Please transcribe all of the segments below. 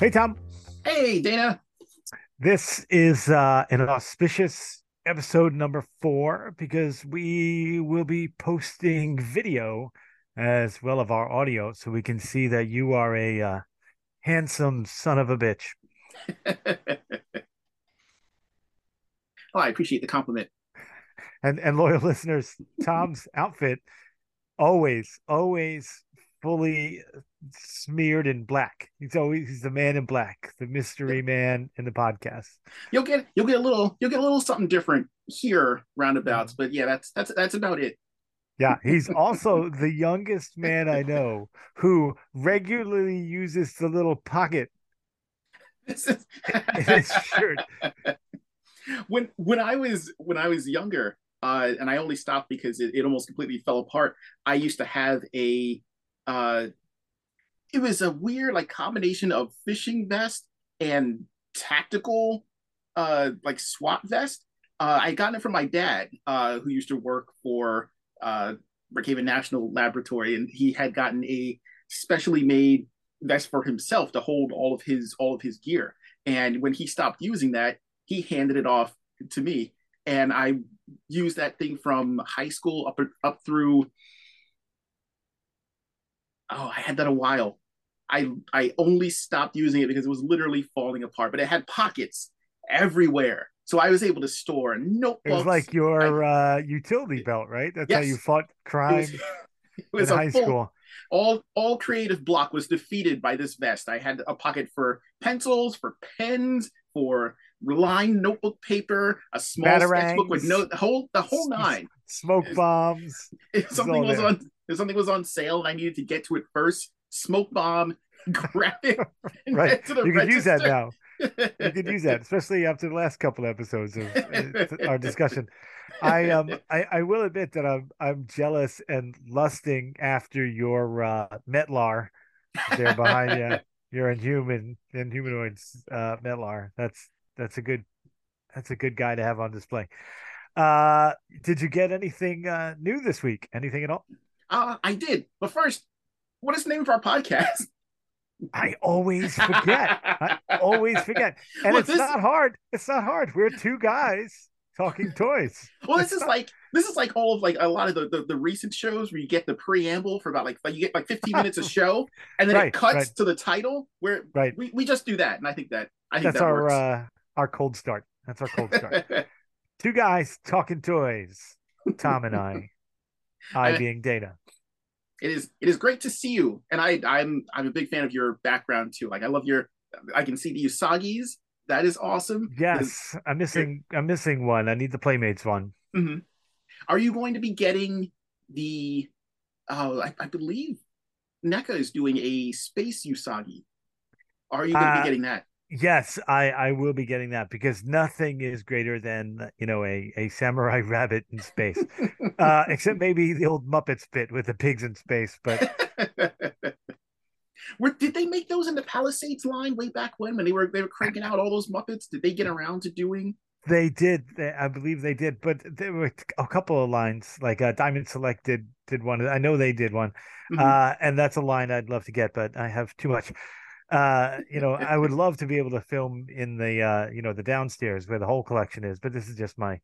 Hey, Tom. Hey, Dana. This is uh, an auspicious episode number four because we will be posting video as well of our audio so we can see that you are a uh, handsome son of a bitch. oh, I appreciate the compliment. And and loyal listeners, Tom's outfit always, always fully smeared in black. He's always he's the man in black, the mystery man in the podcast. You'll get you'll get a little you'll get a little something different here roundabouts, but yeah, that's that's that's about it. Yeah, he's also the youngest man I know who regularly uses the little pocket in his shirt. When when I was when I was younger, uh, and I only stopped because it, it almost completely fell apart. I used to have a uh, it was a weird like combination of fishing vest and tactical uh like SWAT vest. Uh, I got it from my dad, uh, who used to work for uh, Brookhaven National Laboratory, and he had gotten a specially made vest for himself to hold all of his all of his gear. And when he stopped using that, he handed it off to me, and I used that thing from high school up up through. Oh, I had that a while. I I only stopped using it because it was literally falling apart, but it had pockets everywhere. So I was able to store notebooks. It was like your I, uh, utility belt, right? That's yes, how you fought crime it was, it was in high full, school. All all creative block was defeated by this vest. I had a pocket for pencils, for pens, for lined notebook paper, a small Batarangs, sketchbook with no the whole the whole nine. Smoke bombs. If something was on if something was on sale and I needed to get to it first, smoke bomb, grab it. right. You register. could use that now. You could use that, especially after the last couple episodes of our discussion. I um I, I will admit that I'm I'm jealous and lusting after your uh Metlar there behind you. Your inhuman Inhumanoids uh Metlar. That's that's a good that's a good guy to have on display. Uh did you get anything uh new this week? Anything at all? Uh I did. But first, what is the name of our podcast? I always forget. I always forget. And well, it's this... not hard. It's not hard. We're two guys talking toys. Well, this is like this is like all of like a lot of the, the, the recent shows where you get the preamble for about like you get like 15 minutes of show and then right, it cuts right. to the title where right. we, we just do that. And I think that I think that's that our works. uh our cold start. That's our cold start. two guys talking toys. Tom and I. I being Dana. it is it is great to see you. And i i'm i'm a big fan of your background too. Like i love your i can see the usagis. That is awesome. Yes i'm missing i'm missing one. I need the playmates one. Mm-hmm. are you going to be getting the oh I, I, believe NECA is doing a space usagi. Are you going to uh, be getting that Yes, I I will be getting that because nothing is greater than you know a a samurai rabbit in space, uh, except maybe the old Muppets bit with the pigs in space. But Were, did they make those in the Palisades line way back when when they were they were cranking out all those Muppets? Did they get around to doing? They did. They, I believe they did, but there were a couple of lines like uh, Diamond Select did did one. I know they did one, mm-hmm. uh, and that's a line I'd love to get, but I have too much uh you know i would love to be able to film in the uh you know the downstairs where the whole collection is but this is just my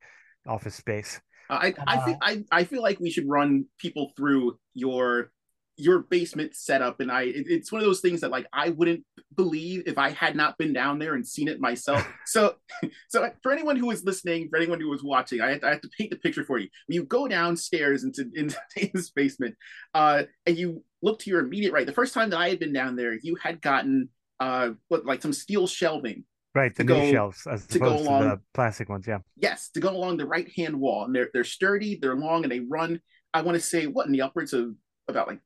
office space. I i uh, think i i feel like we should run people through your your basement setup and i it, it's one of those things that like i wouldn't believe if i had not been down there and seen it myself. So so for anyone who is listening for anyone who was watching i have, to, I have to paint the picture for you. When you go downstairs into into this basement uh and you look to your immediate right the first time that i had been down there you had gotten uh what like some steel shelving right the new go, shelves as to opposed along, to the plastic ones yeah yes to go along the right hand wall and they're they're sturdy they're long and they run i want to say what in the upwards of about like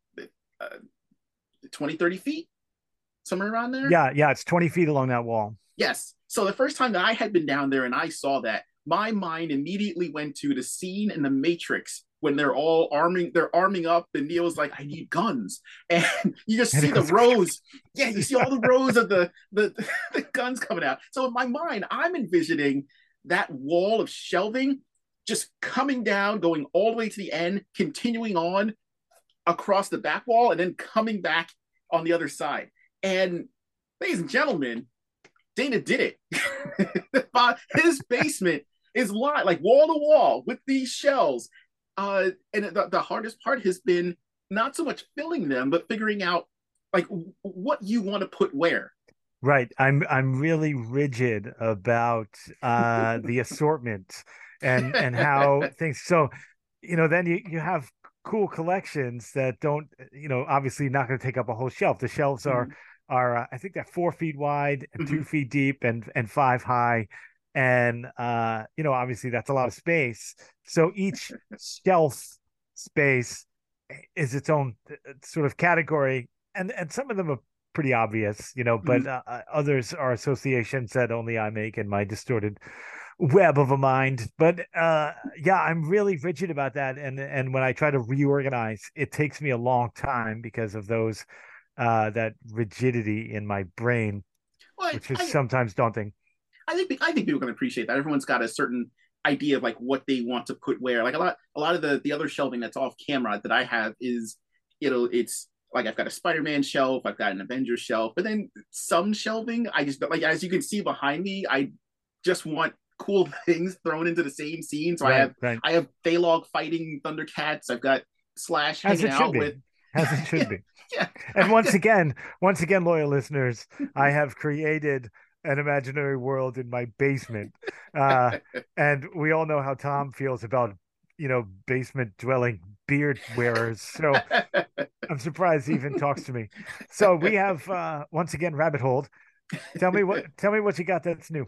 uh, 20, 30 feet, somewhere around there. Yeah, yeah, it's 20 feet along that wall. Yes. So the first time that I had been down there and I saw that, my mind immediately went to the scene in the Matrix when they're all arming, they're arming up, and Neo's like, "I need guns," and you just see the rows. Yeah, you see all the rows of the, the the guns coming out. So in my mind, I'm envisioning that wall of shelving just coming down, going all the way to the end, continuing on across the back wall and then coming back on the other side. And ladies and gentlemen, Dana did it. His basement is lined like wall to wall with these shells. Uh, and the, the hardest part has been not so much filling them, but figuring out like what you want to put where. Right. I'm I'm really rigid about uh the assortment and and how things so you know then you you have cool collections that don't you know obviously not going to take up a whole shelf the shelves are mm-hmm. are uh, i think they're four feet wide and mm-hmm. two feet deep and and five high and uh you know obviously that's a lot of space so each shelf space is its own uh, sort of category and and some of them are pretty obvious you know but mm-hmm. uh, uh others are associations that only i make in my distorted web of a mind. But uh, yeah, I'm really rigid about that. And and when I try to reorganize, it takes me a long time because of those uh, that rigidity in my brain, well, which is I, sometimes daunting. I think I think people can appreciate that. Everyone's got a certain idea of like what they want to put where. Like a lot a lot of the the other shelving that's off camera that I have is you know it's like I've got a Spider-Man shelf, I've got an Avengers shelf, but then some shelving I just like as you can see behind me, I just want cool things thrown into the same scene. So right, I have right. I have Thailog fighting Thundercats. I've got Slash As hanging out with as it should be. yeah. And once again, once again, loyal listeners, I have created an imaginary world in my basement. Uh, and we all know how Tom feels about, you know, basement dwelling beard wearers. So I'm surprised he even talks to me. So we have uh, once again rabbit hole. Tell me what tell me what you got that's new.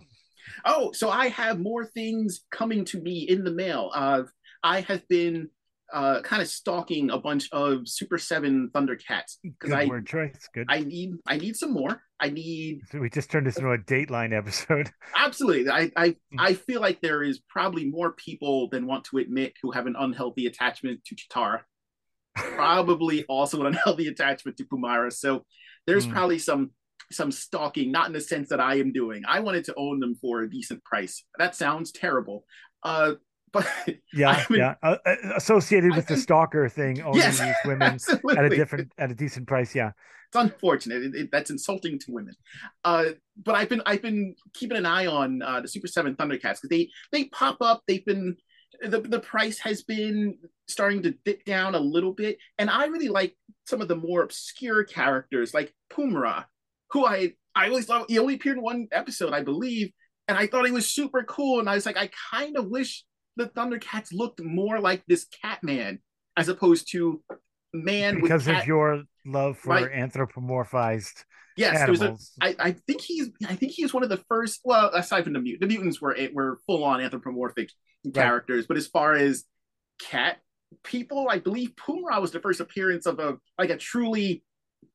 Oh, so I have more things coming to me in the mail. Uh, I have been uh, kind of stalking a bunch of Super Seven Thundercats because I word choice. Good. I need I need some more. I need. So we just turned this into a Dateline episode. Absolutely. I I hmm. I feel like there is probably more people than want to admit who have an unhealthy attachment to Cheetara. probably also an unhealthy attachment to Pumyra. So there's mm. probably some some stalking, not in the sense that I am doing. I wanted to own them for a decent price. That sounds terrible. Uh, but yeah, yeah, uh, uh, associated with the stalker thing, owning yes, these women absolutely. at a different, at a decent price. Yeah, it's unfortunate. It, it, that's insulting to women. Uh, but I've been, I've been keeping an eye on uh, the Super Seven Thundercats because they, they pop up. They've been, the the price has been starting to dip down a little bit, and I really like some of the more obscure characters like Pumm-Ra who I I always thought he only appeared in one episode, I believe, and I thought he was super cool. And I was like, I kind of wish the Thundercats looked more like this Catman as opposed to man because of your love for right. anthropomorphized yes animals. A, I, I think he's i think he's one of the first well aside from the the mutants were were full on anthropomorphic right. characters but as far as cat people i believe Pumm-Ra was the first appearance of a like a truly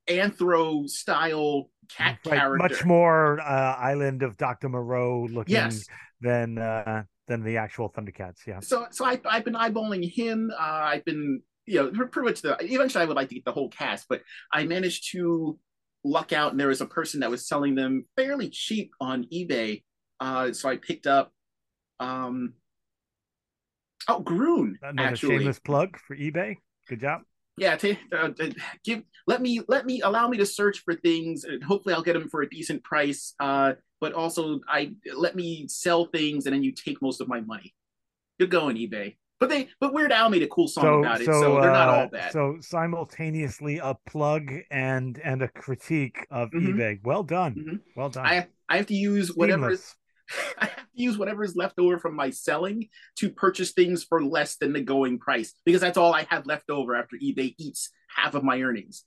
anthro style cat right, character. Much more uh, Island of Dr. Moreau looking yes. than uh, than the actual Thundercats. Yeah. So so I, I've been eyeballing him. Uh, I've been you know pretty much the eventually I would like to get the whole cast, but I managed to luck out and there was a person that was selling them fairly cheap on eBay. Uh, so I picked up um oh Grune Another actually. shameless plug for eBay. Good job yeah to, uh, to give let me let me allow me to search for things and hopefully i'll get them for a decent price uh but also i let me sell things and then you take most of my money good going ebay but they but weird al made a cool song so, about it so, so they're not all uh, bad so simultaneously a plug and and a critique of mm-hmm. ebay well done mm-hmm. well done i i have to use whatever I have to use whatever is left over from my selling to purchase things for less than the going price because that's all I have left over after eBay eats half of my earnings.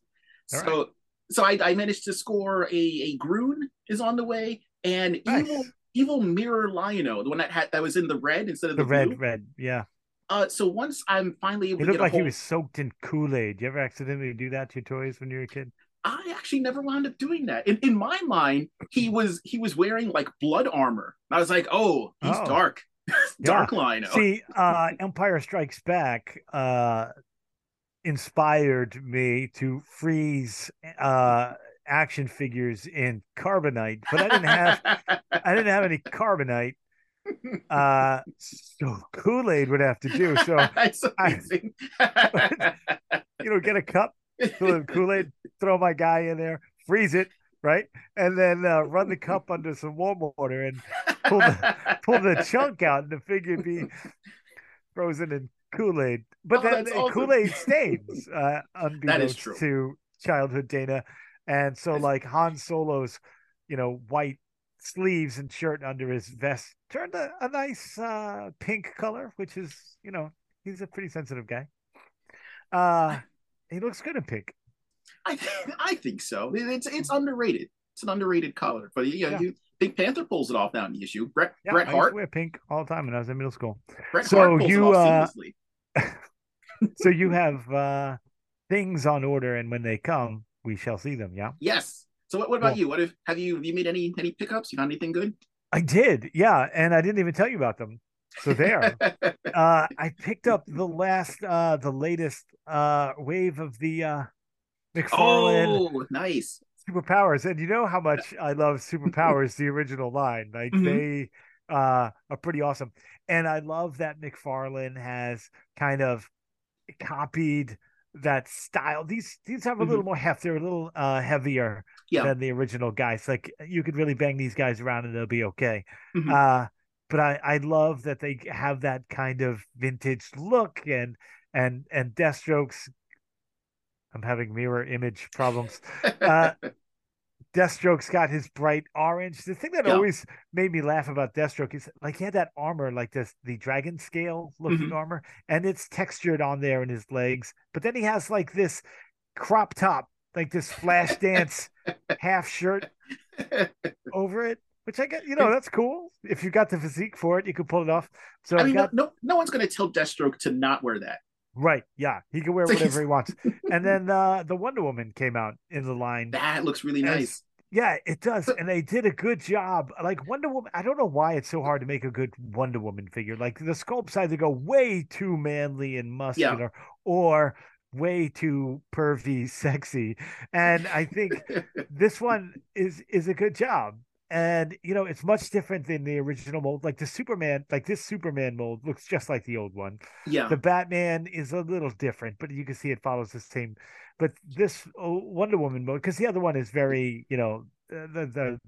All so, right. so I, I, managed to score a a Grune is on the way and nice. evil evil mirror Lion-O, the one that had that was in the red instead of the, the red blue. red yeah. Uh, so once I'm finally able, it looked like he was soaked in Kool Aid. You ever accidentally do that to your toys when you were a kid? I actually never wound up doing that. In in my mind, he was he was wearing like blood armor. I was like, oh, he's oh. dark. dark yeah. line. See, uh, Empire Strikes Back uh, inspired me to freeze uh, action figures in carbonite, but I didn't have I didn't have any carbonite. Uh, so Kool Aid would have to do. So I, you know, get a cup, Kool Aid, throw my guy in there, freeze it, right? And then uh, run the cup under some warm water and pull the pull the chunk out, and the figure be frozen in Kool Aid. But Oh, then awesome. Kool Aid stains, uh, unbeknownst true. to childhood Dana, and so like Han Solo's, you know, white sleeves and shirt under his vest turned a, a nice uh, pink color, which is you know he's a pretty sensitive guy. Uh, he looks good in pink. I think, I think so. It's it's underrated. It's an underrated color, but you know, Yeah. you Big Panther pulls it off now in the issue. Bret Yeah, Bret I Hart, wear pink all the time when I was in middle school. Bret So Hart pulls you, it off uh, seamlessly. So you have uh, things on order, and when they come, we shall see them. Yeah, Yes. So what, what about Cool. you? What if have you have you made any any pickups? You found anything good? I did. Yeah, and I didn't even tell you about them. So there. uh, I picked up the last, uh, the latest uh, wave of the uh, McFarlane oh, nice. superpowers, and you know how much I love superpowers, the original line. Like Mhm. they uh, are pretty awesome, and I love that McFarlane has kind of copied that style. These these have a little more heft. They're a little uh, heavier Yeah. than the original guys. Like you could really bang these guys around and they'll be okay. Mhm. Uh, but I, I love that they have that kind of vintage look and and and Deathstroke's. I'm having mirror image problems. uh, Deathstroke's got his bright orange. The thing that Yeah. always made me laugh about Deathstroke is like he had that armor, like this the dragon scale looking Mhm. armor, and it's textured on there in his legs. But then he has like this crop top, like this flash dance half shirt over it, which I get, you know, that's cool. If you got the physique for it, you could pull it off. So I I mean, got no, no, no one's going to tell Deathstroke to not wear that. Right, yeah, he can wear whatever he wants. And then uh the Wonder Woman came out in the line. That looks really As- nice. Yeah, it does, and they did a good job. Like Wonder Woman, I don't know why it's so hard to make a good Wonder Woman figure. Like the sculpts either go way too manly and muscular, or way too pervy, sexy. And I think this one is is a good job. And you know, it's much different than the original mold. Like the Superman, like this Superman mold looks just like the old one. yeah. The Batman is a little different, but you can see it follows the same. But this oh, Wonder Woman mold because the other one is very, you know, uh, the the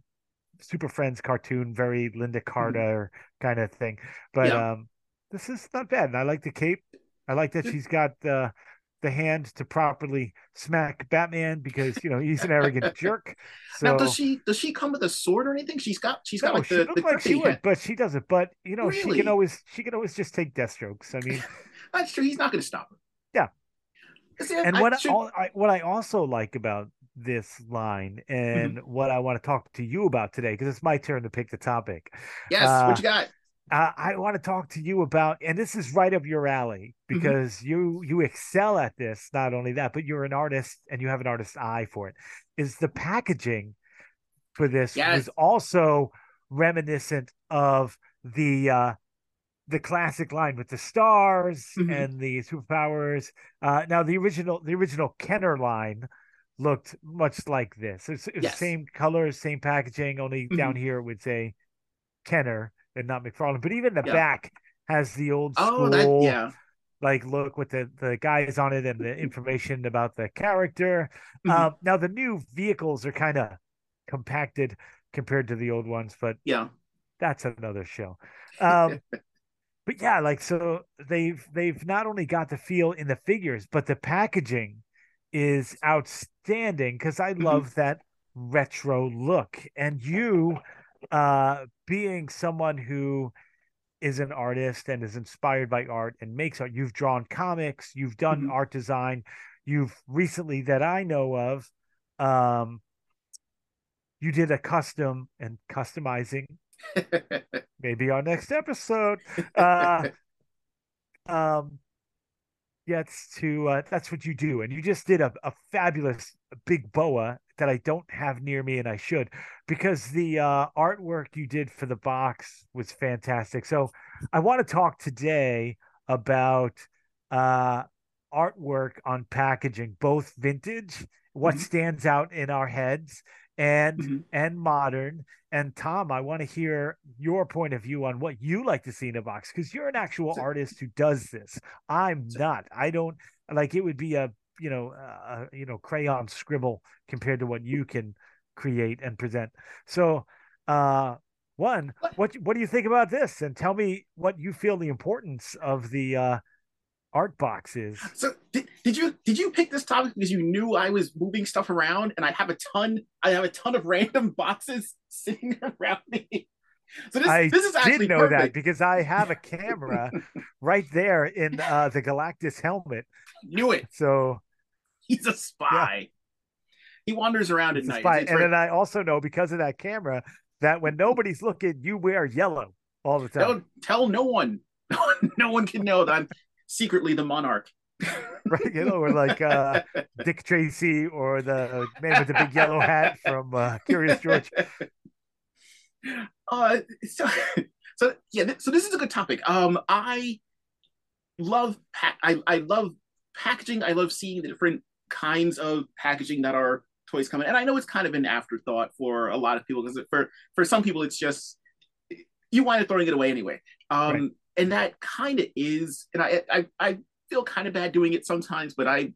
Super Friends cartoon, very Lynda Carter kind of thing. But Mm-hmm. Yeah. um, this is not bad. And I like the cape. I like that she's got the the hand to properly smack Batman because you know he's an arrogant jerk. So now, does she does she come with a sword or anything? She's got she's got like she the, looked the like she would, but she doesn't. But you know, she can always she can always just take Deathstroke's. I mean, That's true. He's not going to stop her. Yeah. See, and I what should- I, all- I what I also like about this line and Mm-hmm. what I want to talk to you about today because it's my turn to pick the topic. yes, uh, what you got? Uh, I want to talk to you about, and this is right up your alley Mm-hmm. because you you excel at this. Not only that, but you're an artist and you have an artist eye for it. Is the packaging for this Yes. was also reminiscent of the uh the classic line with the stars Mhm. and the superpowers. Uh now the original the original Kenner line looked much like this. It's, it's Yes. same colors, same packaging, only down here it would say Kenner and not McFarlane. But even the Yeah. back has the old Oh, school that yeah. like look with the the guys on it and the information about the character. Mhm. Um, now the new vehicles are kind of compacted compared to the old ones, but Yeah. that's another show. Um, but yeah, like so they've they've not only got the feel in the figures, but the packaging is outstanding because I Mhm. love that retro look. And you, uh, being someone who is an artist and is inspired by art and makes art, you've drawn comics, you've done Mhm. art design, you've recently that I know of, um, you did a custom and customizing maybe our next episode uh um gets to uh that's what you do and you just did a, a fabulous big boa that i don't have near me and i should because the uh artwork you did for the box was fantastic so i want to talk today about uh artwork on packaging both vintage what Mhm. stands out in our heads and Mhm. and modern and Tom, I want to hear your point of view on what you like to see in a box because you're an actual So- artist who does this. I'm So- not. I don't like it would be a you know uh, you know crayon scribble compared to what you can create and present. So, uh, one, what what do you think about this? And tell me what you feel the importance of the uh, art box is. So did, did you did you pick this topic because you knew I was moving stuff around and I have a ton I have a ton of random boxes sitting around me. So this, I this is actually did know perfect. that because I have a camera right there in uh, the Galactus helmet. Knew it. So he's a spy. He wanders around at night. and then I also know because of that camera that when nobody's looking, you wear yellow all the time. Don't tell no one. No one can know that I'm secretly the monarch. right, you know, or like uh, Dick Tracy or the man with the big yellow hat from uh, Curious George. Uh, so, so yeah, so this is a good topic. Um, I love pa- I I love packaging. I love seeing the different kinds of packaging that are toys coming. And I know it's kind of an afterthought for a lot of people because for for some people it's just you wind up throwing it away anyway. Um, right. and that kind of is, and I, I I feel kind of bad doing it sometimes, but I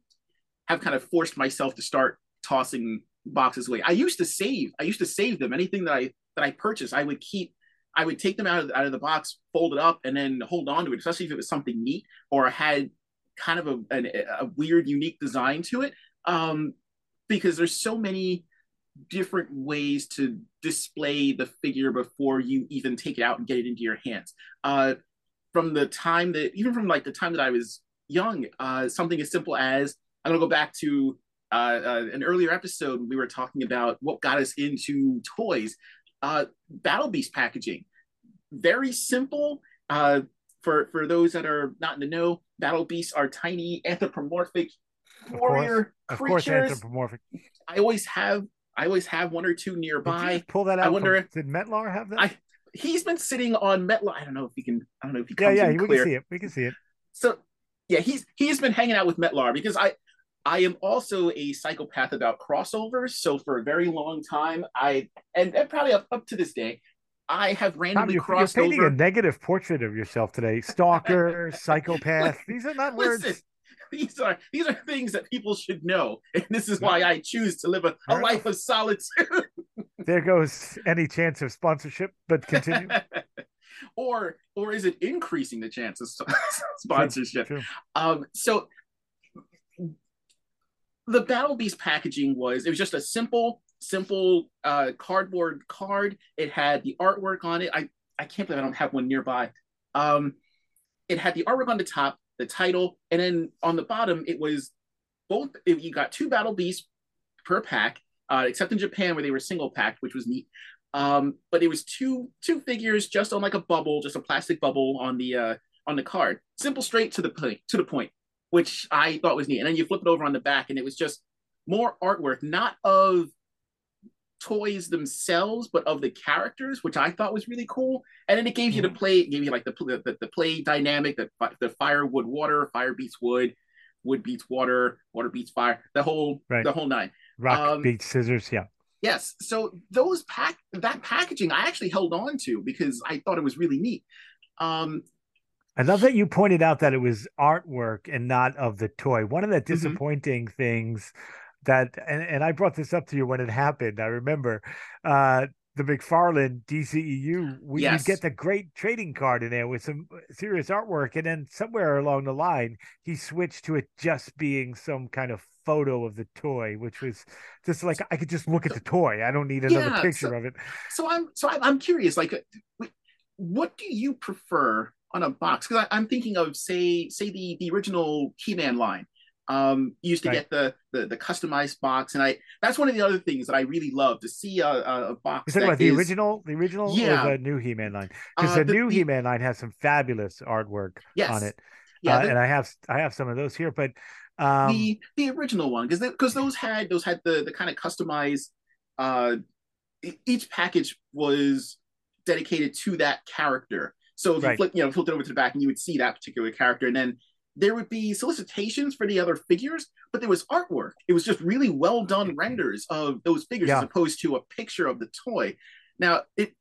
have kind of forced myself to start tossing boxes away. I used to save. I used to save them. Anything that I that I purchased, I would keep. I would take them out of out of the box, fold it up, and then hold on to it, especially if it was something neat or had kind of a, a, a weird, unique design to it. Um, because there's so many different ways to display the figure before you even take it out and get it into your hands. Uh, from the time that, even from like the time that I was young, uh, something as simple as I'm gonna go back to uh, uh, an earlier episode. We were talking about what got us into toys. Uh, Battle Beast packaging, very simple. Uh, for for those that are not in the know, Battle Beasts are tiny anthropomorphic warrior of course, creatures. Of course, anthropomorphic. I always have I always have one or two nearby. pull that out. I wonder. From, did Metlar have that? I, he's been sitting on Metlar. I don't know if he can. I don't know if he. yeah, yeah, we clear. can see it. We can see it. So, yeah, he's he's been hanging out with Metlar because I I am also a psychopath about crossovers. So for a very long time, I and, and probably up, up to this day, I have randomly Tom, you're, crossed you're painting over. a negative portrait of yourself today. Stalker, psychopath. These are not listen, words. These are these are things that people should know, and this is why I choose to live a, a life of solitude. there goes any chance of sponsorship, but continue. or or is it increasing the chance of sponsorship? True, true. Um, so the Battle Beast packaging was it was just a simple simple uh, cardboard card. It had the artwork on it. I I can't believe I don't have one nearby. Um, it had the artwork on the top, the title, and then on the bottom it was both. You got two Battle Beasts per pack, uh, except in Japan where they were single packed, which was neat. Um, but it was two two figures just on like a bubble, just a plastic bubble on the uh, on the card. Simple, straight to the point. To the point, which I thought was neat. And then you flip it over on the back, and it was just more artwork, not of toys themselves, but of the characters, which I thought was really cool. And then it gave you the play, it gave you like the the, the play dynamic, that the fire wood water, fire beats wood, wood beats water, water beats fire, the whole right. the whole nine. Rock um, beats scissors, yeah. Yes. So those pack that packaging I actually held on to because I thought it was really neat. Um, I love that you pointed out that it was artwork and not of the toy. One of the mm-hmm. disappointing mm-hmm. things that and, and I brought this up to you when it happened. I remember uh the McFarlane DCEU, we yes. get the great trading card in there with some serious artwork, and then somewhere along the line, he switched to it just being some kind of photo of the toy, which was just like I could just look at the toy. I don't need another yeah, picture so, of it. So I'm so I'm curious, like, uh, what do you prefer on a box? Because I'm thinking of say say the the original He-Man line um used to right. get the, the, the customized box and i that's one of the other things that i really love to see a, a box You're talking about the is, original the original yeah. the new he-man line? Because uh, the, the, new the, he-man line has some fabulous artwork yes. on it. Yeah uh, and i have i have some of those here but um the the original one because because those had those had the the kind of customized uh each package was dedicated to that character. So if you flip you know flip it over to the back and you would see that particular character and then there would be solicitations for the other figures, but there was artwork. It was just really well done renders of those figures yeah. as opposed to a picture of the toy. Now, it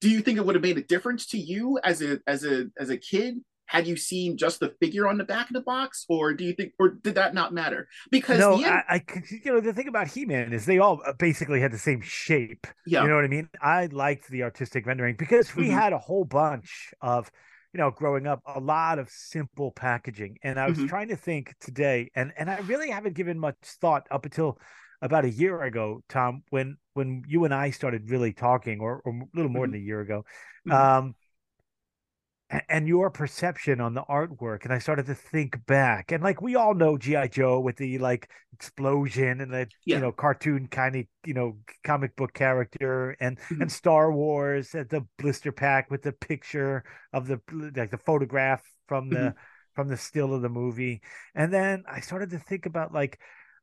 do you think it would have made a difference to you as a as a as a kid had you seen just the figure on the back of the box, or do you think, or did that not matter? Because no, end, I, I, you know, the thing about He-Man is they all uh, basically had the same shape. yeah, You know what I mean? I liked the artistic rendering because we Mhm. had a whole bunch of, you know, growing up, a lot of simple packaging. And I was Mhm. trying to think today, and and I really haven't given much thought up until about a year ago, Tom, when when you and I started really talking, or, or a little more than a year ago. Mhm. Um and your perception on the artwork and i started to think back and like we all know gi joe with the like explosion and the Yeah. you know cartoon kind of you know comic book character and Mhm. and star wars and the blister pack with the picture of the like the photograph from the Mhm. from the still of the movie and then i started to think about like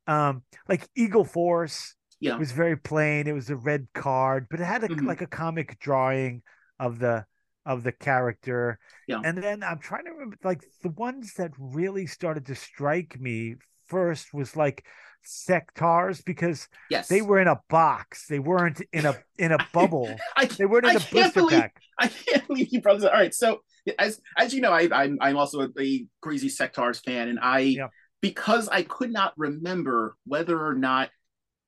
um like eagle force yeah, was very plain. It was a red card, but it had a, Mhm. like a comic drawing of the of the character. Yeah. And then I'm trying to remember like the ones that really started to strike me first was like Sectaurs because yes, they were in a box. They weren't in a in a bubble. I, They weren't in I a blister believe pack. I can't believe you brought this. All right, so as as you know, I, I'm I'm also a, a crazy Sectaurs fan, and I Yeah. because I could not remember whether or not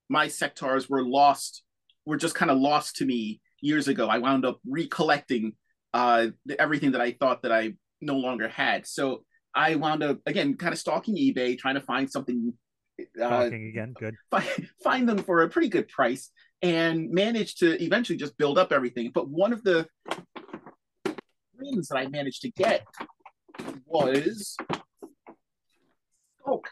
my Sectaurs were lost, were just kind of lost to me years ago. I wound up recollecting uh, everything that I thought that I no longer had. So I wound up again kind of stalking eBay, trying to find something. Uh, again, good. find, find them for a pretty good price and managed to eventually just build up everything. But one of the rings that I managed to get was Skulk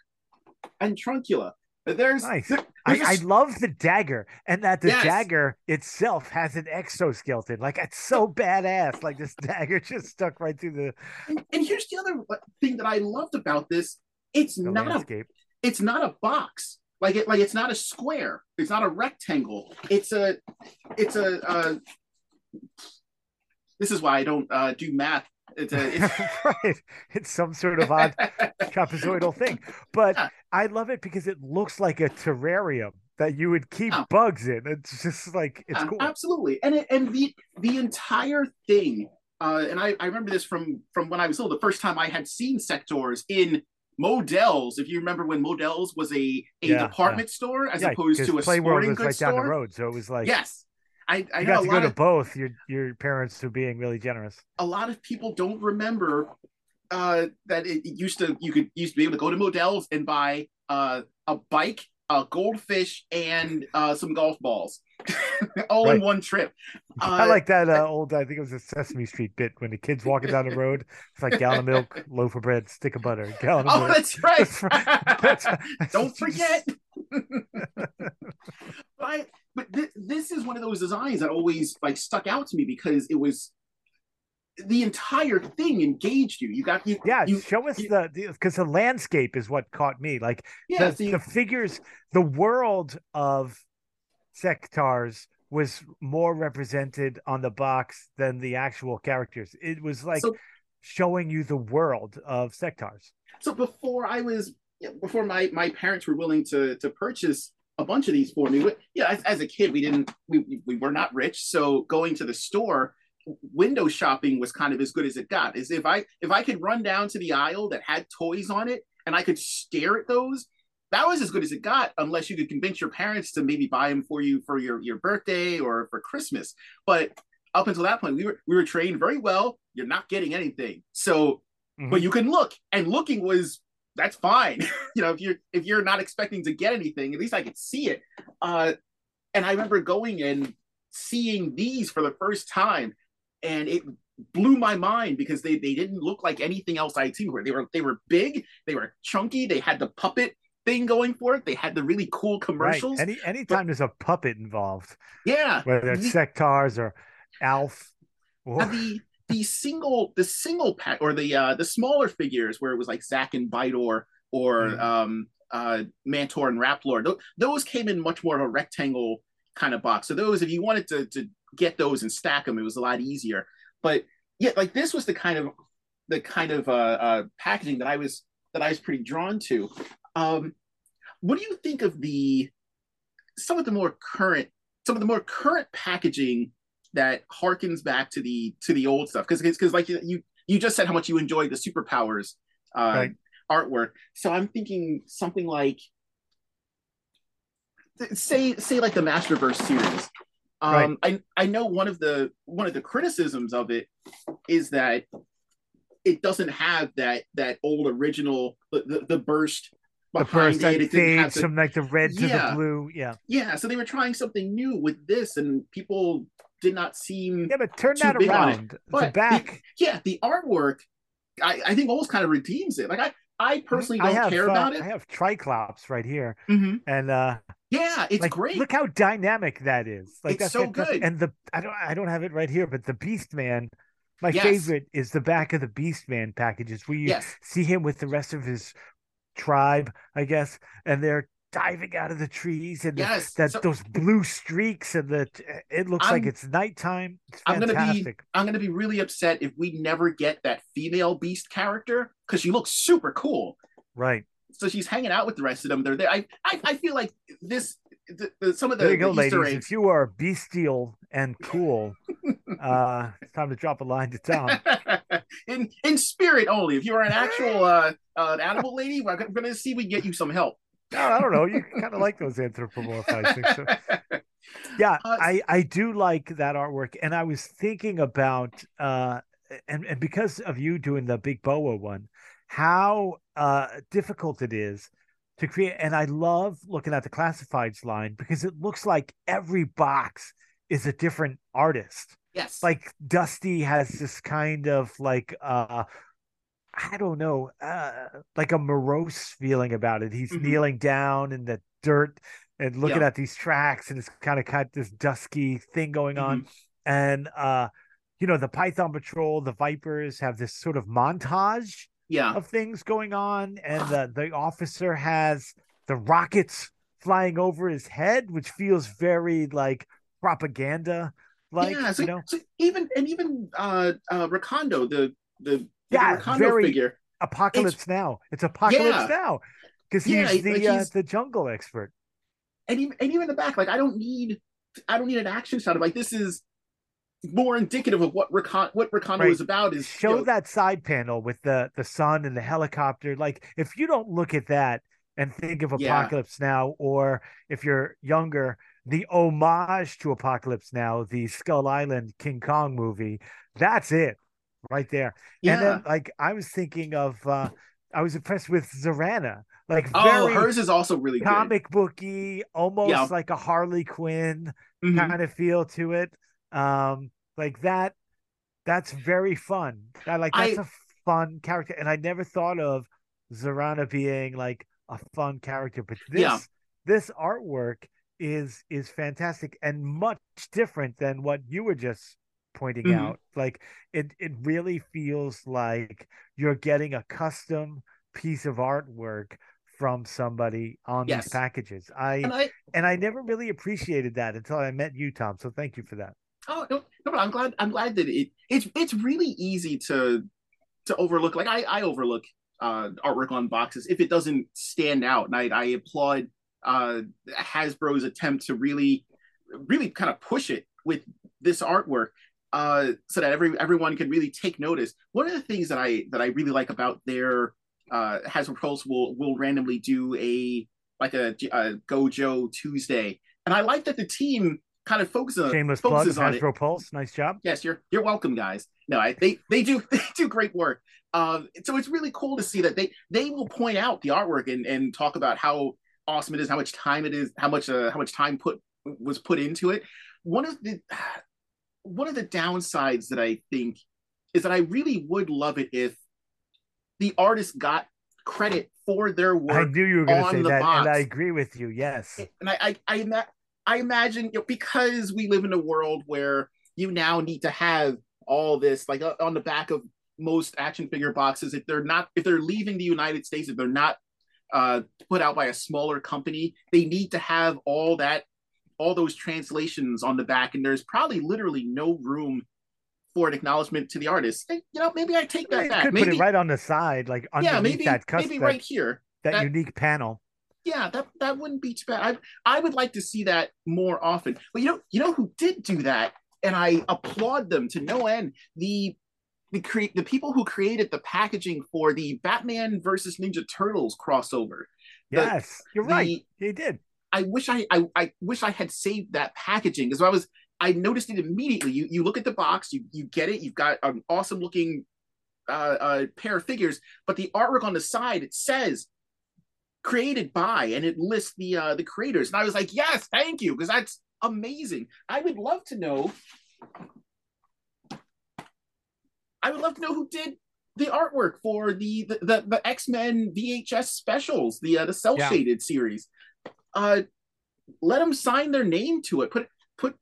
and Trancula. There's Nice. there- I, there's a I love the dagger and that the Yes. dagger itself has an exoskeleton. Like it's so badass. Like this dagger just stuck right through the, and, and here's the other thing that I loved about this. It's the not a it's not a box. Like it like it's not a square. It's not a rectangle. It's a it's a uh this is why I don't uh do math. It's a it's right. It's some sort of odd trapezoidal thing. But Yeah. I love it because it looks like a terrarium that you would keep Yeah. bugs in. It's just like it's Yeah, cool. Absolutely. And it, and the the entire thing, uh, and I, I remember this from from when I was little, the first time I had seen Sectaurs in Modell's, if you remember when Modell's was a, a Yeah, department store as Yeah, opposed to a Play World sporting was goods right down store. the road, so it was like yes. I, I you got to go to of both. Your your parents were being really generous. a lot of people don't remember uh, that it, it used to you could used to be able to go to Modell's and buy uh, a bike, a goldfish, and uh, some golf balls, all in one trip. I Uh, like that uh, old. I think it was a Sesame Street bit when the kids walking down the road. It's like gallon of milk, loaf of bread, stick of butter, gallon of Oh, milk. that's right. That's- that's- Don't forget. But I, but th- this is one of those designs that always like stuck out to me because it was the entire thing engaged you. You got you. Yeah, you, show us you- the because the, landscape is what caught me. Like yeah. the, so you- the figures, the world of Sectaurs was more represented on the box than the actual characters. It was like So- showing you the world of Sectaurs. so before I was before my my parents were willing to to purchase a bunch of these for me. we- Yeah, as, as a kid, we didn't we we were not rich, so going to the store window shopping was kind of as good as it got is if i if i could run down to the aisle that had toys on it and i could stare at those that was as good as it got unless you could convince your parents to maybe buy them for you for your your birthday or for christmas but up until that point we were we were trained very well you're not getting anything so Mhm. but you can look and looking was that's fine you know if you're if you're not expecting to get anything at least i could see it uh and i remember going and seeing these for the first time and it blew my mind because they they didn't look like anything else I'd seen before. They were they were big, they were chunky, they had the puppet thing going for it. They had the really cool commercials. Right. Any anytime there's a puppet involved, yeah, whether it's Sectaurs or Alf. Or, the the single the single pack or the uh the smaller figures where it was like Zack and Bitaur or Mhm. um uh Mantor and Raplor. Th- those came in much more of a rectangle kind of box. So those if you wanted to to get those and stack them, it was a lot easier. But yeah, like this was the kind of the kind of uh, uh packaging that I was that I was pretty drawn to. Um what do you think of the some of the more current some of the more current packaging that harkens back to the to the old stuff because because like you you just said how much you enjoyed the superpowers uh, Right. artwork. So I'm thinking something like say say like the Masterverse series. Um, I I know one of the one of the criticisms of it is that it doesn't have that that old original the, the, the burst The behind first that it. It fades the, from like the red to Yeah. the blue. Yeah. yeah, so they were trying something new with this, and people did not seem Yeah, but turn that big on it. around. The But back. yeah, the artwork, I, I think almost kind of redeems it. Like I, I personally don't I have, care uh, about it. I have Triclops right here. Mhm. And uh Yeah, it's like great. look how dynamic that is. Like It's that's so good. And the I don't I don't have it right here, but the Beast Man, my Yes. favorite is the back of the Beast Man packages where you yes, see him with the rest of his tribe, I guess, and they're diving out of the trees and the- that So those blue streaks and the it looks like I'm- it's nighttime. It's I'm gonna be- fantastic. I'm gonna be really upset if we never get that female beast character because she looks super cool. Right. So she's hanging out with the rest of them. They're there. I, I, I feel like this. The, the, some of the, There you go, ladies. eggs. If you are bestial and cool, uh, it's time to drop a line to Tom. in in spirit only. If you are an actual uh, uh, an animal lady, we're going to see we get you some help. No, I don't know. You kind of like those anthropomorphized things. So. Yeah, Uh, I I do like that artwork, and I was thinking about uh, and and because of you doing the big boa one, how uh difficult it is to create. And I love looking at the classifieds line because it looks like every box is a different artist. yes, Like Dusty has this kind of like uh I don't know, uh like a morose feeling about it. He's Mhm. kneeling down in the dirt and looking Yeah. at these tracks and it's kind of got this dusky thing going on. Mm-hmm. And uh you know, the Python Patrol, the Vipers have this sort of montage yeah, of things going on, and the the officer has the rockets flying over his head, which feels very like propaganda like yeah. So, you know so even and even uh, uh, Recondo, the the Yeah, very- figure. apocalypse now it's apocalypse Yeah. now because he's Yeah, like the uh, he's- the jungle expert and even and even in the back, like I don't need I don't need an action shot. Like this is more indicative of what Recon what Recondo Right. is about. Is show you know, that side panel with the the sun and the helicopter like if you don't look at that and think of Yeah. apocalypse now or if you're younger the homage to apocalypse now the skull island king kong movie that's it right there yeah. and then like i was thinking of uh i was impressed with Zarana like oh, hers is also really good. comic booky almost Yeah. like a harley quinn Mhm. kind of feel to it. Um, like that, that's very fun. I like that's I- a fun character, and I never thought of Zarana being like a fun character, but this Yeah. this artwork is is fantastic and much different than what you were just pointing Mhm. out. Like it it really feels like you're getting a custom piece of artwork from somebody on Yes. these packages. I And I and I never really appreciated that until I met you, Tom. So thank you for that. oh no, no, I'm glad I'm glad that it it's it's really easy to to overlook. Like I I overlook uh artwork on boxes if it doesn't stand out, and I I applaud uh Hasbro's attempt to really really kind of push it with this artwork uh so that every everyone can really take notice. One of the things that i that i really like about their uh hasbro pulse will will randomly do a like a, a gojo tuesday. And i like that the team kind of focuses on Shameless plug, focuses on it. Pulse. Nice job. yes you're you're welcome guys. No I, they they do they do great work. Um so it's really cool to see that they they will point out the artwork and and talk about how awesome it is how much time it is how much uh, how much time put was put into it. One of the one of the downsides that i think is that i really would love it if the artist got credit for their work. I knew you were going to say the that, and I agree with you. Yes. and I I I, I imagine you know, because we live in a world where you now need to have all this like uh, on the back of most action figure boxes if they're not if they're leaving the United States if they're not uh, put out by a smaller company they need to have all that all those translations on the back and there's probably literally no room for an acknowledgement to the artist Hey, you know maybe I take that back could maybe put it right on the side, like underneath yeah maybe that custom, maybe that, right here that that- unique panel. yeah, that that wouldn't be too bad. I I would like to see that more often. But you know, you know who did do that, and I applaud them to no end. The the create the people who created the packaging for the Batman versus Ninja Turtles crossover. The, yes, you're the, right. They did. I wish I, I I wish I had saved that packaging because I was I noticed it immediately. You you look at the box, you you get it. You've got an awesome looking uh, uh, pair of figures, but the artwork on the side it says created by, and it lists the uh, the creators. And I was like, yes, thank you, because that's amazing. I would love to know. I would love to know who did the artwork for the the, the, the X Men VHS specials, the uh, the cell shaded yeah. series. Uh, let them sign their name to it. Put put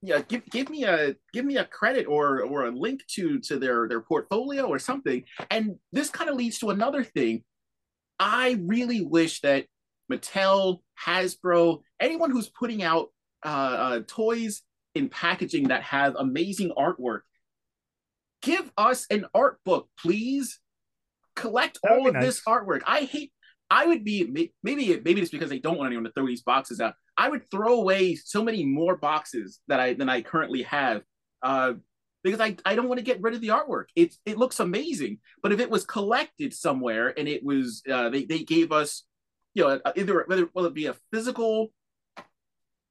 yeah, give give me a give me a credit or or a link to to their their portfolio or something. And this kind of leads to another thing. I really wish that Mattel, Hasbro, anyone who's putting out uh, uh, toys in packaging that have amazing artwork, give us an art book, please. Collect all of nice. this artwork. I hate. I would be maybe maybe it's because they don't want anyone to throw these boxes out. I would throw away so many more boxes that I than I currently have. Uh, because I, I don't want to get rid of the artwork. It it looks amazing, but if it was collected somewhere and it was uh, they they gave us, you know, either whether will it be a physical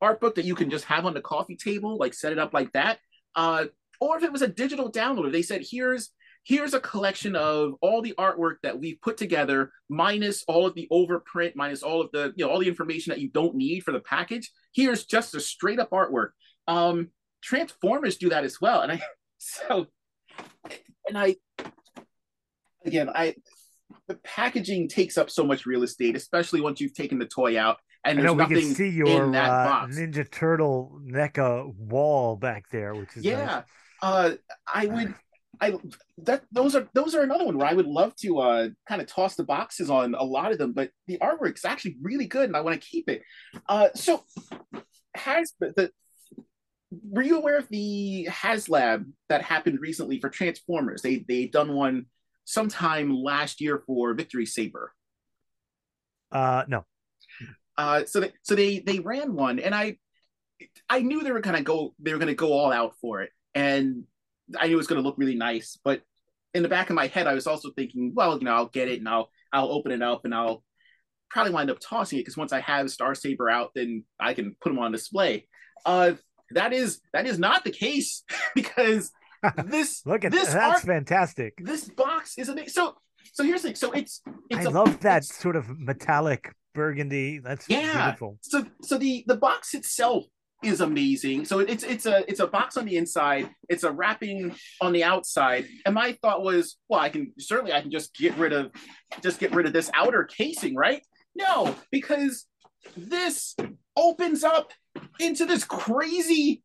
art book that you can just have on the coffee table, like set it up like that, uh, or if it was a digital download, they said here's here's a collection of all the artwork that we've put together, minus all of the overprint, minus all of the you know all the information that you don't need for the package. Here's just a straight up artwork. Um, Transformers do that as well, and I so and I again I the packaging takes up so much real estate, especially once you've taken the toy out. And there's I know, nothing we can see your uh, Ninja Turtle NECA wall back there, which is yeah. Nice. Uh, I would, I that those are those are another one where I would love to uh, kind of toss the boxes on a lot of them, but the artwork's actually really good, and I want to keep it. Uh, so has the, the were you aware of the HasLab that happened recently for Transformers? They they done one sometime last year for Victory Saber. Uh, no. Uh, so they so they they ran one, and I I knew they were gonna go they were gonna go all out for it, and I knew it was gonna look really nice. But in the back of my head, I was also thinking, well, you know, I'll get it and I'll I'll open it up and I'll probably wind up tossing it because once I have Star Saber out, then I can put them on display. Uh, that is that is not the case because this look at this that's art, fantastic. This box is amazing. So so here's the thing. So it's, it's I a, love that sort of metallic burgundy. That's yeah. beautiful. So so the the box itself is amazing. So it's it's a it's a box on the inside, it's a wrapping on the outside. And my thought was, well, I can certainly I can just get rid of just get rid of this outer casing, right? No, because this opens up into this crazy,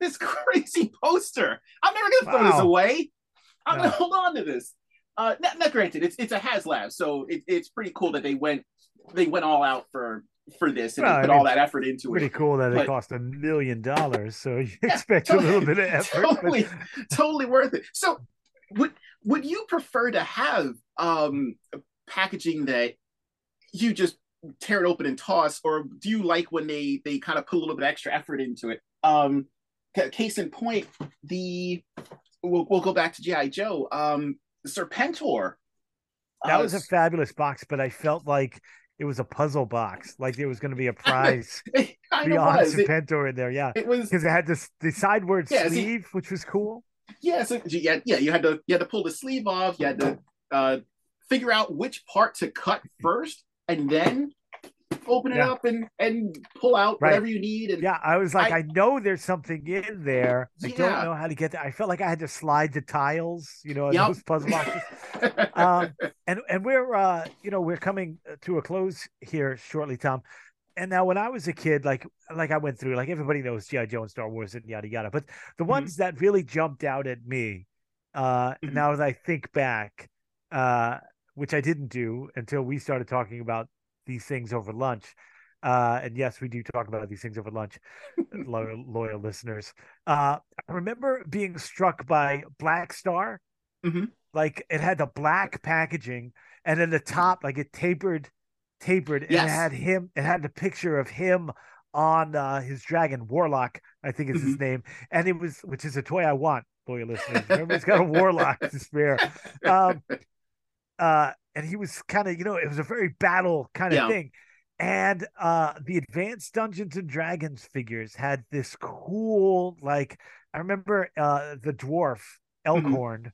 this crazy poster. I'm never gonna throw wow. this away. I'm no. gonna hold on to this. Uh, not, not granted, it's it's a HasLab, so it, it's pretty cool that they went they went all out for for this and well, put I mean, all that effort into pretty it. Pretty cool that but, it cost a million dollars, so you yeah, expect totally, a little bit of effort. Totally, but... totally worth it. So, would would you prefer to have um packaging that you just tear it open and toss, or do you like when they they kind of put a little bit extra effort into it? Um, case in point, the we'll, we'll go back to GI Joe. Um, Serpentor. That uh, was a fabulous box, but I felt like it was a puzzle box. Like there was going to be a prize beyond Serpentor in there. Yeah, it was because it had this the sideward yeah, sleeve, see, which was cool. Yeah, so yeah, yeah, you had to you had to pull the sleeve off. You had to uh, figure out which part to cut first, and then open it yeah. up and and pull out right. whatever you need. And yeah, I was like, I, I know there's something in there. I don't know how to get there. I felt like I had to slide the tiles, you know, yep. those puzzle boxes. um, and and we're uh, you know, we're coming to a close here shortly, Tom. And now, when I was a kid, like like I went through, like everybody knows GI Joe and Star Wars and yada yada. But the mm-hmm. ones that really jumped out at me, uh, mm-hmm. now as I think back, uh, which I didn't do until we started talking about these things over lunch. Uh, and yes, we do talk about these things over lunch, loyal, loyal, listeners. Uh, I remember being struck by Black Star. Mm-hmm. Like it had the black packaging, and then the top, like it tapered, tapered, and yes. it had him. It had the picture of him on uh, his dragon Warlock, I think is mm-hmm. his name, and it was, which is a toy I want loyal listeners. Remember, he's got a warlock to spare. Um, uh, and he was kind of, you know, it was a very battle kind of yeah. thing. And uh, the advanced Dungeons and Dragons figures had this cool, like, I remember uh, the dwarf mm-hmm. Elkhorn. Mm-hmm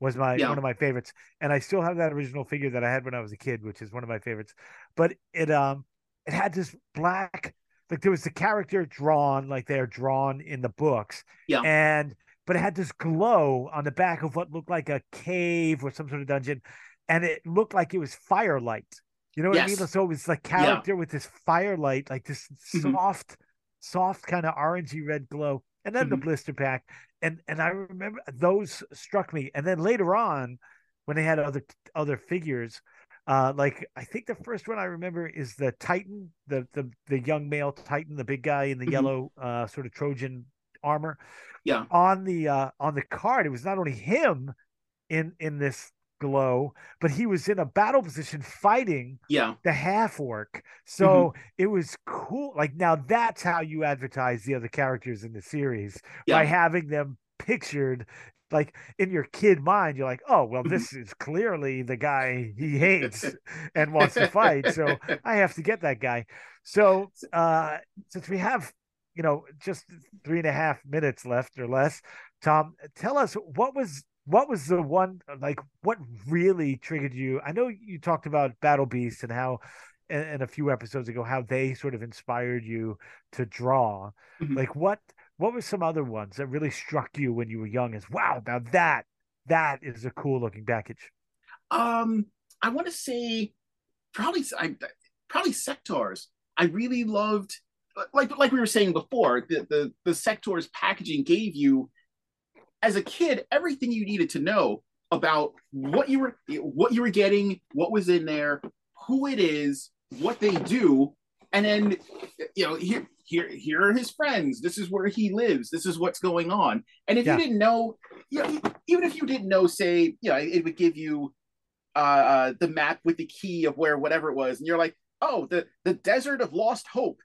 was my yeah. one of my favorites and i still have that original figure that i had when i was a kid which is one of my favorites but it um it had this black like there was the character drawn like they're drawn in the books. Yeah. And but it had this glow on the back of what looked like a cave or some sort of dungeon, and it looked like it was firelight. You know what yes. I mean? So it was the character yeah. with this firelight, like this mm-hmm. soft, soft kind of orangey red glow. And then mm-hmm. the blister pack. And and I remember those struck me. And then later on, when they had other other figures, uh, like I think the first one I remember is the Titan, the the the young male Titan, the big guy in the mm-hmm. yellow uh, sort of Trojan armor. Yeah. On the uh, on the card, it was not only him in in this glow, but he was in a battle position fighting yeah the half orc. So mm-hmm. it was cool. Like now that's how you advertise the other characters in the series yeah. by having them pictured like in your kid mind, you're like, oh, well, mm-hmm. this is clearly the guy he hates and wants to fight. So I have to get that guy. So uh, since we have, you know, just three and a half minutes left or less, Tom, tell us what was what was the one like what really triggered you? I know you talked about Battle Beast and how and a few episodes ago how they sort of inspired you to draw. Mm-hmm. Like what what were some other ones that really struck you when you were young as wow now that that is a cool looking package um i want to say probably i probably sectaurs i really loved like like we were saying before the the, the sectaurs packaging gave you as a kid everything you needed to know about what you were what you were getting what was in there who it is what they do. And then you know here here here are his friends. This is where he lives. This is what's going on. And if yeah. you didn't know you know even if you didn't know say you know it would give you uh, uh the map with the key of where whatever it was. And you're like oh the the desert of lost hope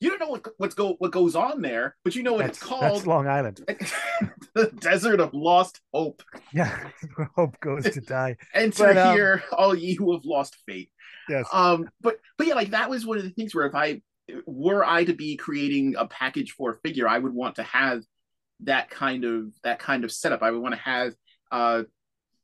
you don't know what what's go what goes on there, but you know what that's, it's called. That's Long Island. the desert of lost hope. Yeah, hope goes to die. Enter but, um, here, all ye who have lost faith. Yes. Um, but but yeah, like that was one of the things where if I were I to be creating a package for a figure, I would want to have that kind of that kind of setup. I would want to have uh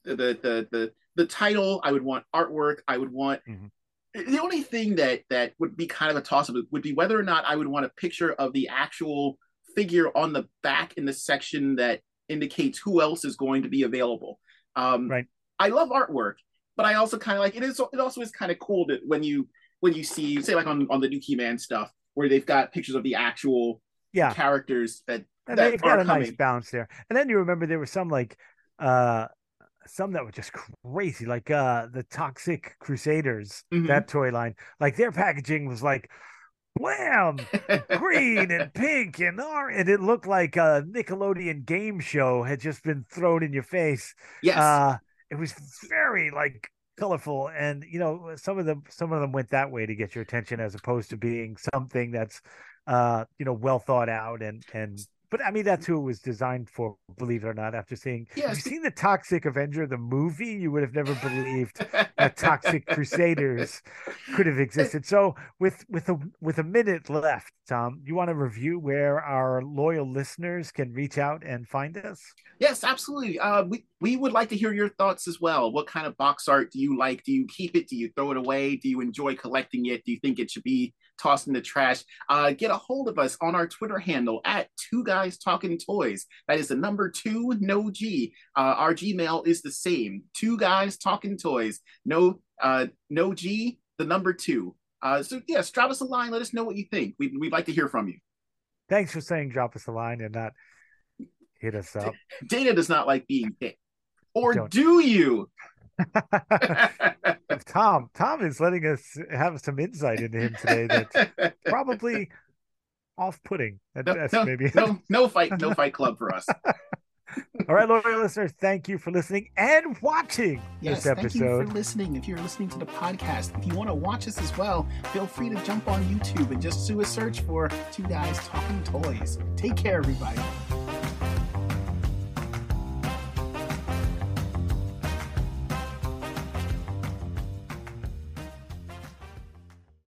the the the the title. I would want artwork. I would want. Mm-hmm. The only thing that that would be kind of a toss up would be whether or not I would want a picture of the actual figure on the back in the section that indicates who else is going to be available. Um, right. I love artwork, but I also kind of like it is. It also is kind of cool that when you when you see, say, like on on the new He-Man stuff, where they've got pictures of the actual yeah characters that and that they've got a coming. nice balance there. And then you remember there was some like uh some that were just crazy, like uh the Toxic Crusaders, mm-hmm. that toy line. Like their packaging was like wham green and pink and orange and it looked like a nickelodeon game show had just been thrown in your face yes uh it was very like colorful and you know some of them some of them went that way to get your attention as opposed to being something that's uh you know well thought out and and but I mean, that's who it was designed for, believe it or not. After seeing, yeah, have you seen the Toxic Avenger, the movie? You would have never believed that Toxic Crusaders could have existed. So, with with a with a minute left, Tom, you want to review where our loyal listeners can reach out and find us? Yes, absolutely. Uh, we we would like to hear your thoughts as well. What kind of box art do you like? Do you keep it? Do you throw it away? Do you enjoy collecting it? Do you think it should be tossed in the trash, uh, get a hold of us on our Twitter handle at Two Guys Talking Toys. That is the number two, no G. Uh, our Gmail is the same. Two Guys Talking Toys. No, uh, no G. The number two. Uh, so yes, drop us a line. Let us know what you think. We'd, we'd like to hear from you. Thanks for saying drop us a line and not hit us up. Dana does not like being hit. Or do you? Tom, Tom is letting us have some insight into him today that's probably off-putting. no, no, maybe no, no fight, no fight club for us. All right, loyal listeners, thank you for listening and watching yes, this episode. Thank you for listening. If you're listening to the podcast, if you want to watch us as well, feel free to jump on YouTube and just do a search for Two Guys Talking Toys. Take care, everybody.